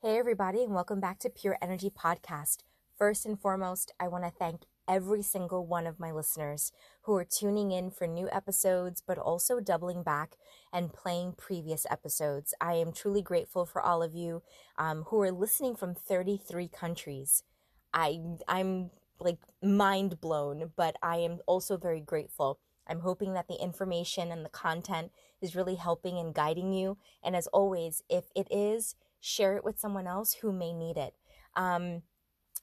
Hey, everybody, and welcome back to Pure Energy Podcast. First and foremost, I want to thank every single one of my listeners who are tuning in for new episodes, but also doubling back and playing previous episodes. I am truly grateful for all of you um, who are listening from 33 countries. I, I'm like mind blown, but I am also very grateful. I'm hoping that the information and the content is really helping and guiding you. And as always, if it is, share it with someone else who may need it. Um,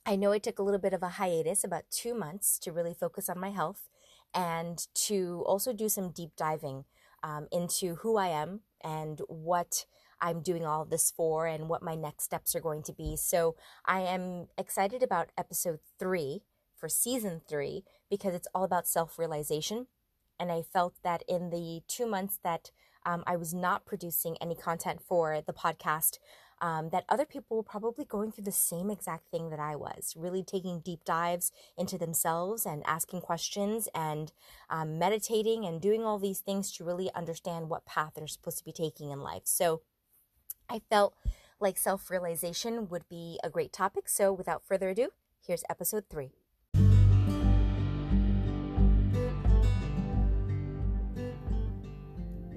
I know I took a little bit of a hiatus, about two months, to really focus on my health and to also do some deep diving um, into who I am and what I'm doing all this for and what my next steps are going to be. So I am excited about episode three for season three because it's all about self realization. And I felt that in the two months that um, I was not producing any content for the podcast, um, that other people were probably going through the same exact thing that I was, really taking deep dives into themselves and asking questions and um, meditating and doing all these things to really understand what path they're supposed to be taking in life. So I felt like self realization would be a great topic. So without further ado, here's episode three.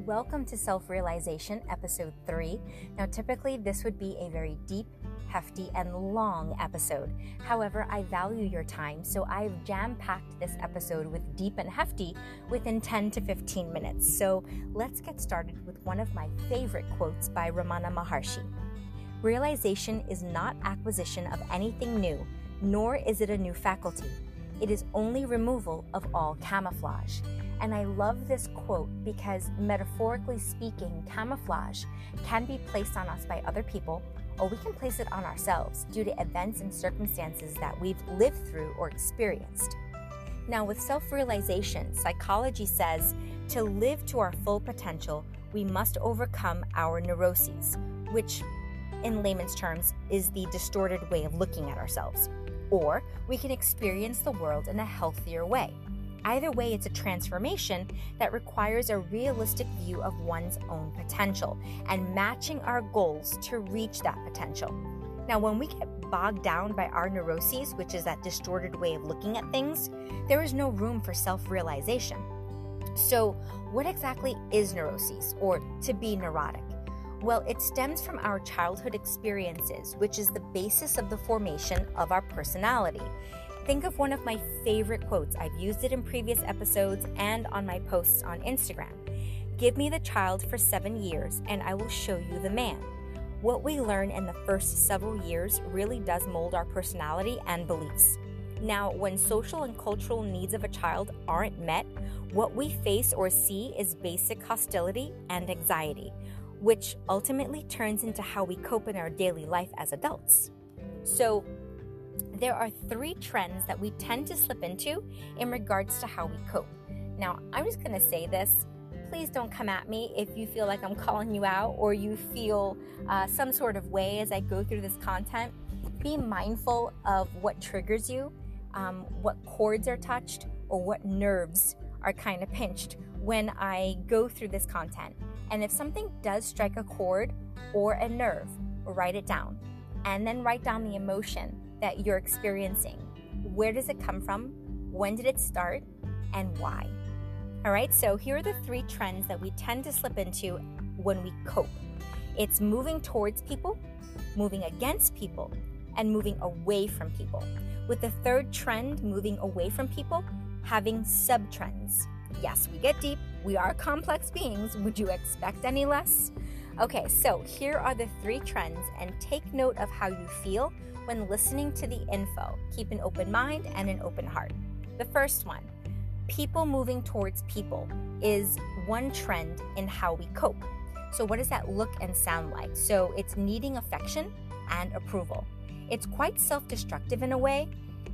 Welcome to Self Realization, Episode 3. Now, typically, this would be a very deep, hefty, and long episode. However, I value your time, so I've jam packed this episode with deep and hefty within 10 to 15 minutes. So, let's get started with one of my favorite quotes by Ramana Maharshi Realization is not acquisition of anything new, nor is it a new faculty. It is only removal of all camouflage. And I love this quote because, metaphorically speaking, camouflage can be placed on us by other people, or we can place it on ourselves due to events and circumstances that we've lived through or experienced. Now, with self realization, psychology says to live to our full potential, we must overcome our neuroses, which, in layman's terms, is the distorted way of looking at ourselves. Or we can experience the world in a healthier way. Either way, it's a transformation that requires a realistic view of one's own potential and matching our goals to reach that potential. Now, when we get bogged down by our neuroses, which is that distorted way of looking at things, there is no room for self realization. So, what exactly is neuroses or to be neurotic? Well, it stems from our childhood experiences, which is the basis of the formation of our personality. Think of one of my favorite quotes. I've used it in previous episodes and on my posts on Instagram. Give me the child for seven years, and I will show you the man. What we learn in the first several years really does mold our personality and beliefs. Now, when social and cultural needs of a child aren't met, what we face or see is basic hostility and anxiety, which ultimately turns into how we cope in our daily life as adults. So, there are three trends that we tend to slip into in regards to how we cope. Now, I'm just going to say this. Please don't come at me if you feel like I'm calling you out or you feel uh, some sort of way as I go through this content. Be mindful of what triggers you, um, what chords are touched, or what nerves are kind of pinched when I go through this content. And if something does strike a chord or a nerve, write it down. And then write down the emotion that you're experiencing. Where does it come from? When did it start? And why? All right, so here are the three trends that we tend to slip into when we cope it's moving towards people, moving against people, and moving away from people. With the third trend, moving away from people, having sub trends. Yes, we get deep. We are complex beings. Would you expect any less? Okay, so here are the three trends, and take note of how you feel when listening to the info. Keep an open mind and an open heart. The first one people moving towards people is one trend in how we cope. So, what does that look and sound like? So, it's needing affection and approval. It's quite self destructive in a way.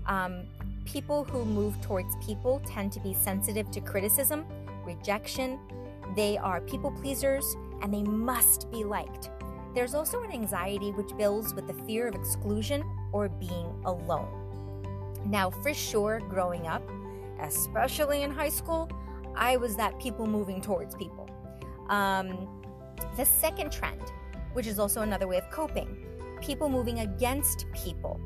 Um, people who move towards people tend to be sensitive to criticism, rejection. They are people pleasers and they must be liked. There's also an anxiety which builds with the fear of exclusion or being alone. Now, for sure, growing up, especially in high school, I was that people moving towards people. Um, the second trend, which is also another way of coping, people moving against people.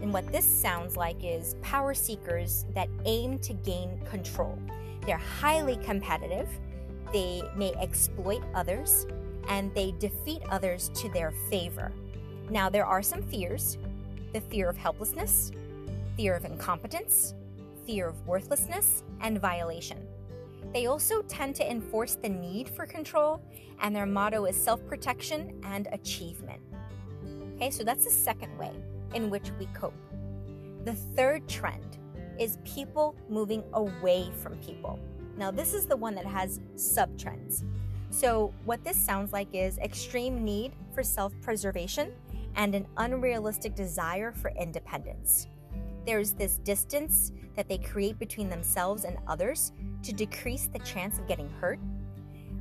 And what this sounds like is power seekers that aim to gain control. They're highly competitive, they may exploit others, and they defeat others to their favor. Now, there are some fears the fear of helplessness, fear of incompetence, fear of worthlessness, and violation. They also tend to enforce the need for control, and their motto is self protection and achievement. Okay, so that's the second way in which we cope. The third trend is people moving away from people. Now, this is the one that has sub trends. So, what this sounds like is extreme need for self preservation and an unrealistic desire for independence. There's this distance that they create between themselves and others to decrease the chance of getting hurt.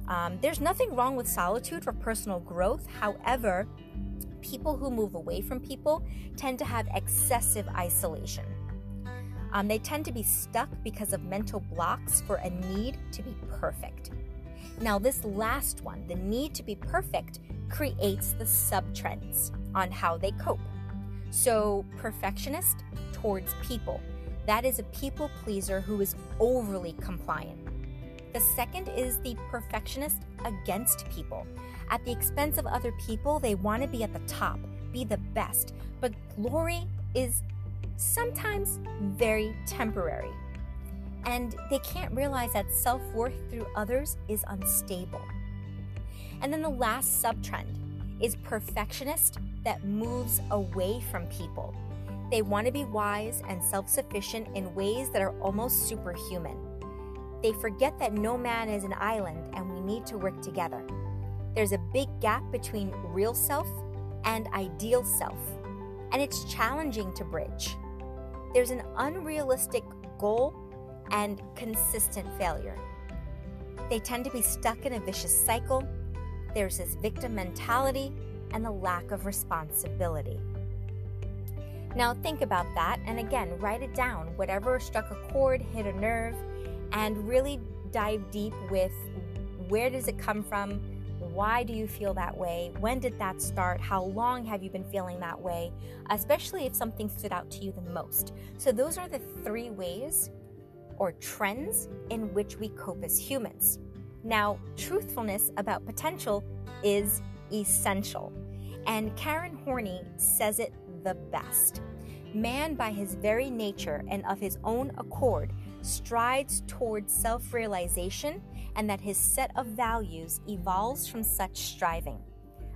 Um, there's nothing wrong with solitude for personal growth. However, people who move away from people tend to have excessive isolation. Um, they tend to be stuck because of mental blocks for a need to be perfect. Now, this last one, the need to be perfect, creates the subtrends on how they cope. So, perfectionist towards people. That is a people pleaser who is overly compliant. The second is the perfectionist against people. At the expense of other people, they want to be at the top, be the best. But glory is sometimes very temporary. And they can't realize that self worth through others is unstable. And then the last sub trend is perfectionist that moves away from people. They want to be wise and self sufficient in ways that are almost superhuman. They forget that no man is an island and we need to work together. There's a big gap between real self and ideal self, and it's challenging to bridge. There's an unrealistic goal and consistent failure. They tend to be stuck in a vicious cycle. There's this victim mentality and the lack of responsibility. Now, think about that and again, write it down. Whatever struck a chord, hit a nerve, and really dive deep with where does it come from? Why do you feel that way? When did that start? How long have you been feeling that way? Especially if something stood out to you the most. So, those are the three ways or trends in which we cope as humans. Now, truthfulness about potential is essential. And Karen Horney says it the best. Man, by his very nature and of his own accord, strides towards self realization, and that his set of values evolves from such striving.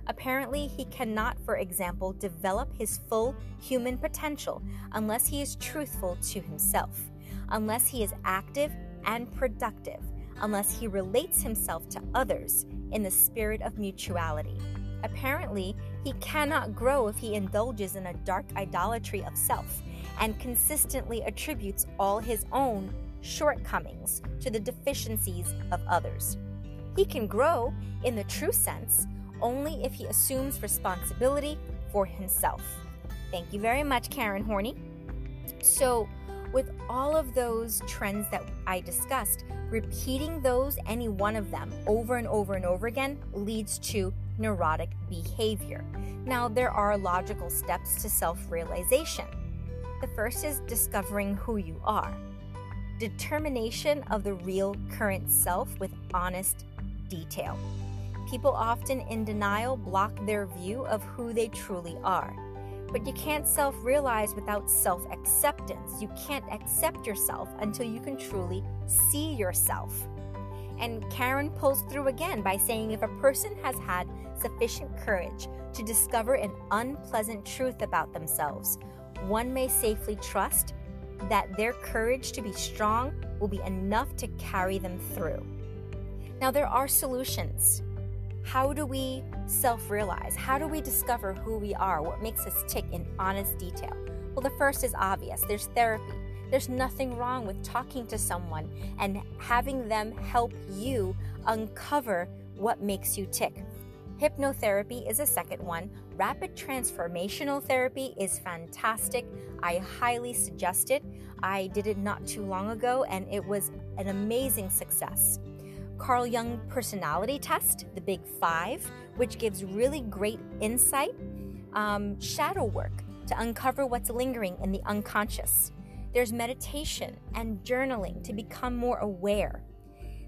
Apparently, he cannot, for example, develop his full human potential unless he is truthful to himself, unless he is active and productive, unless he relates himself to others in the spirit of mutuality. Apparently, he cannot grow if he indulges in a dark idolatry of self and consistently attributes all his own shortcomings to the deficiencies of others. He can grow, in the true sense, only if he assumes responsibility for himself. Thank you very much, Karen Horney. So, with all of those trends that I discussed, repeating those, any one of them, over and over and over again leads to neurotic behavior. Now, there are logical steps to self realization. The first is discovering who you are, determination of the real current self with honest detail. People often in denial block their view of who they truly are. But you can't self realize without self acceptance. You can't accept yourself until you can truly see yourself. And Karen pulls through again by saying if a person has had sufficient courage to discover an unpleasant truth about themselves, one may safely trust that their courage to be strong will be enough to carry them through. Now, there are solutions. How do we self realize? How do we discover who we are? What makes us tick in honest detail? Well, the first is obvious there's therapy. There's nothing wrong with talking to someone and having them help you uncover what makes you tick. Hypnotherapy is a second one. Rapid transformational therapy is fantastic. I highly suggest it. I did it not too long ago and it was an amazing success. Carl Jung personality test, the Big Five, which gives really great insight um, shadow work to uncover what's lingering in the unconscious. There's meditation and journaling to become more aware.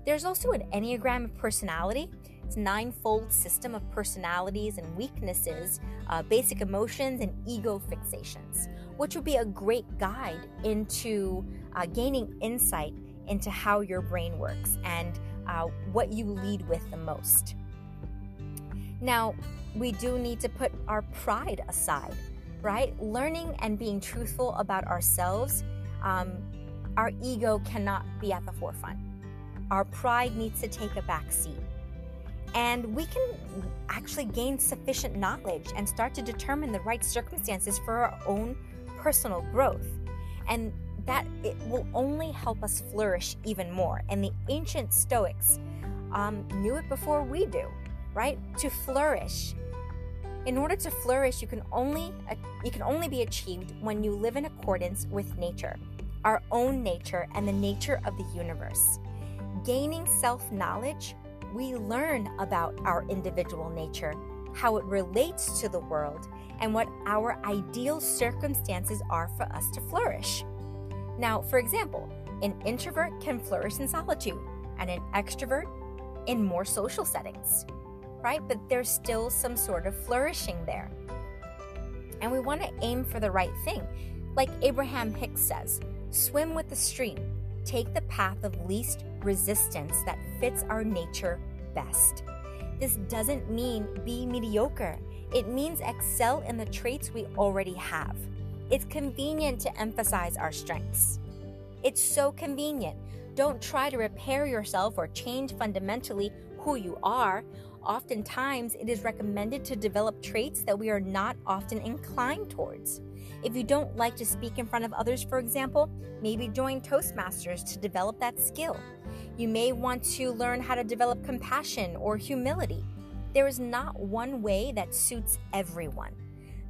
There's also an Enneagram of personality. It's a ninefold system of personalities and weaknesses, uh, basic emotions, and ego fixations, which would be a great guide into uh, gaining insight into how your brain works and uh, what you lead with the most. Now, we do need to put our pride aside, right? Learning and being truthful about ourselves, um, our ego cannot be at the forefront. Our pride needs to take a back seat. And we can actually gain sufficient knowledge and start to determine the right circumstances for our own personal growth. And that it will only help us flourish even more. And the ancient Stoics um, knew it before we do, right? To flourish, in order to flourish, you can only uh, you can only be achieved when you live in accordance with nature, our own nature and the nature of the universe. Gaining self-knowledge, we learn about our individual nature, how it relates to the world, and what our ideal circumstances are for us to flourish. Now, for example, an introvert can flourish in solitude and an extrovert in more social settings right? But there's still some sort of flourishing there. And we want to aim for the right thing. Like Abraham Hicks says swim with the stream, take the path of least resistance that fits our nature best. This doesn't mean be mediocre, it means excel in the traits we already have. It's convenient to emphasize our strengths. It's so convenient. Don't try to repair yourself or change fundamentally who you are Oftentimes, it is recommended to develop traits that we are not often inclined towards. If you don't like to speak in front of others, for example, maybe join Toastmasters to develop that skill. You may want to learn how to develop compassion or humility. There is not one way that suits everyone.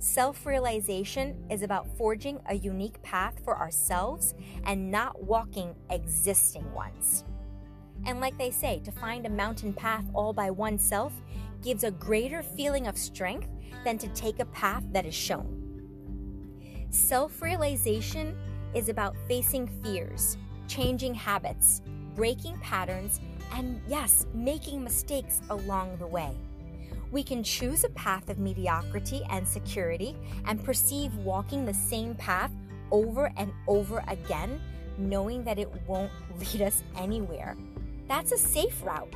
Self realization is about forging a unique path for ourselves and not walking existing ones. And like they say, to find a mountain path all by oneself gives a greater feeling of strength than to take a path that is shown. Self realization is about facing fears, changing habits, breaking patterns, and yes, making mistakes along the way. We can choose a path of mediocrity and security and perceive walking the same path over and over again, knowing that it won't lead us anywhere. That's a safe route,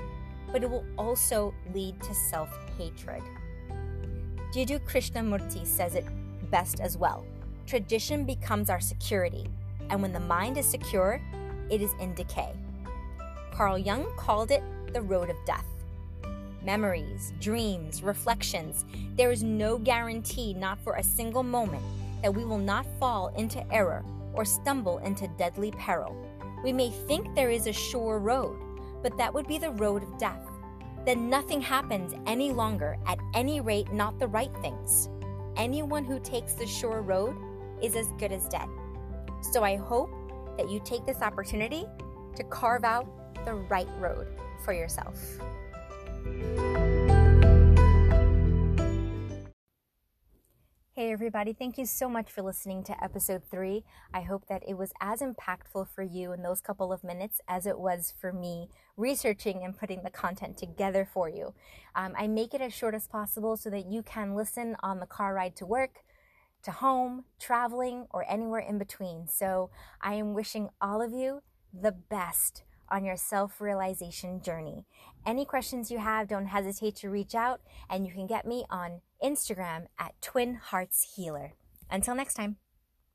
but it will also lead to self hatred. Jiddu Krishnamurti says it best as well. Tradition becomes our security, and when the mind is secure, it is in decay. Carl Jung called it the road of death. Memories, dreams, reflections, there is no guarantee, not for a single moment, that we will not fall into error or stumble into deadly peril. We may think there is a sure road, but that would be the road of death. Then nothing happens any longer, at any rate, not the right things. Anyone who takes the sure road is as good as dead. So I hope that you take this opportunity to carve out the right road for yourself. Hey, everybody, thank you so much for listening to episode three. I hope that it was as impactful for you in those couple of minutes as it was for me researching and putting the content together for you. Um, I make it as short as possible so that you can listen on the car ride to work, to home, traveling, or anywhere in between. So I am wishing all of you the best on your self realization journey. Any questions you have, don't hesitate to reach out, and you can get me on Instagram at Twin Hearts Healer. Until next time.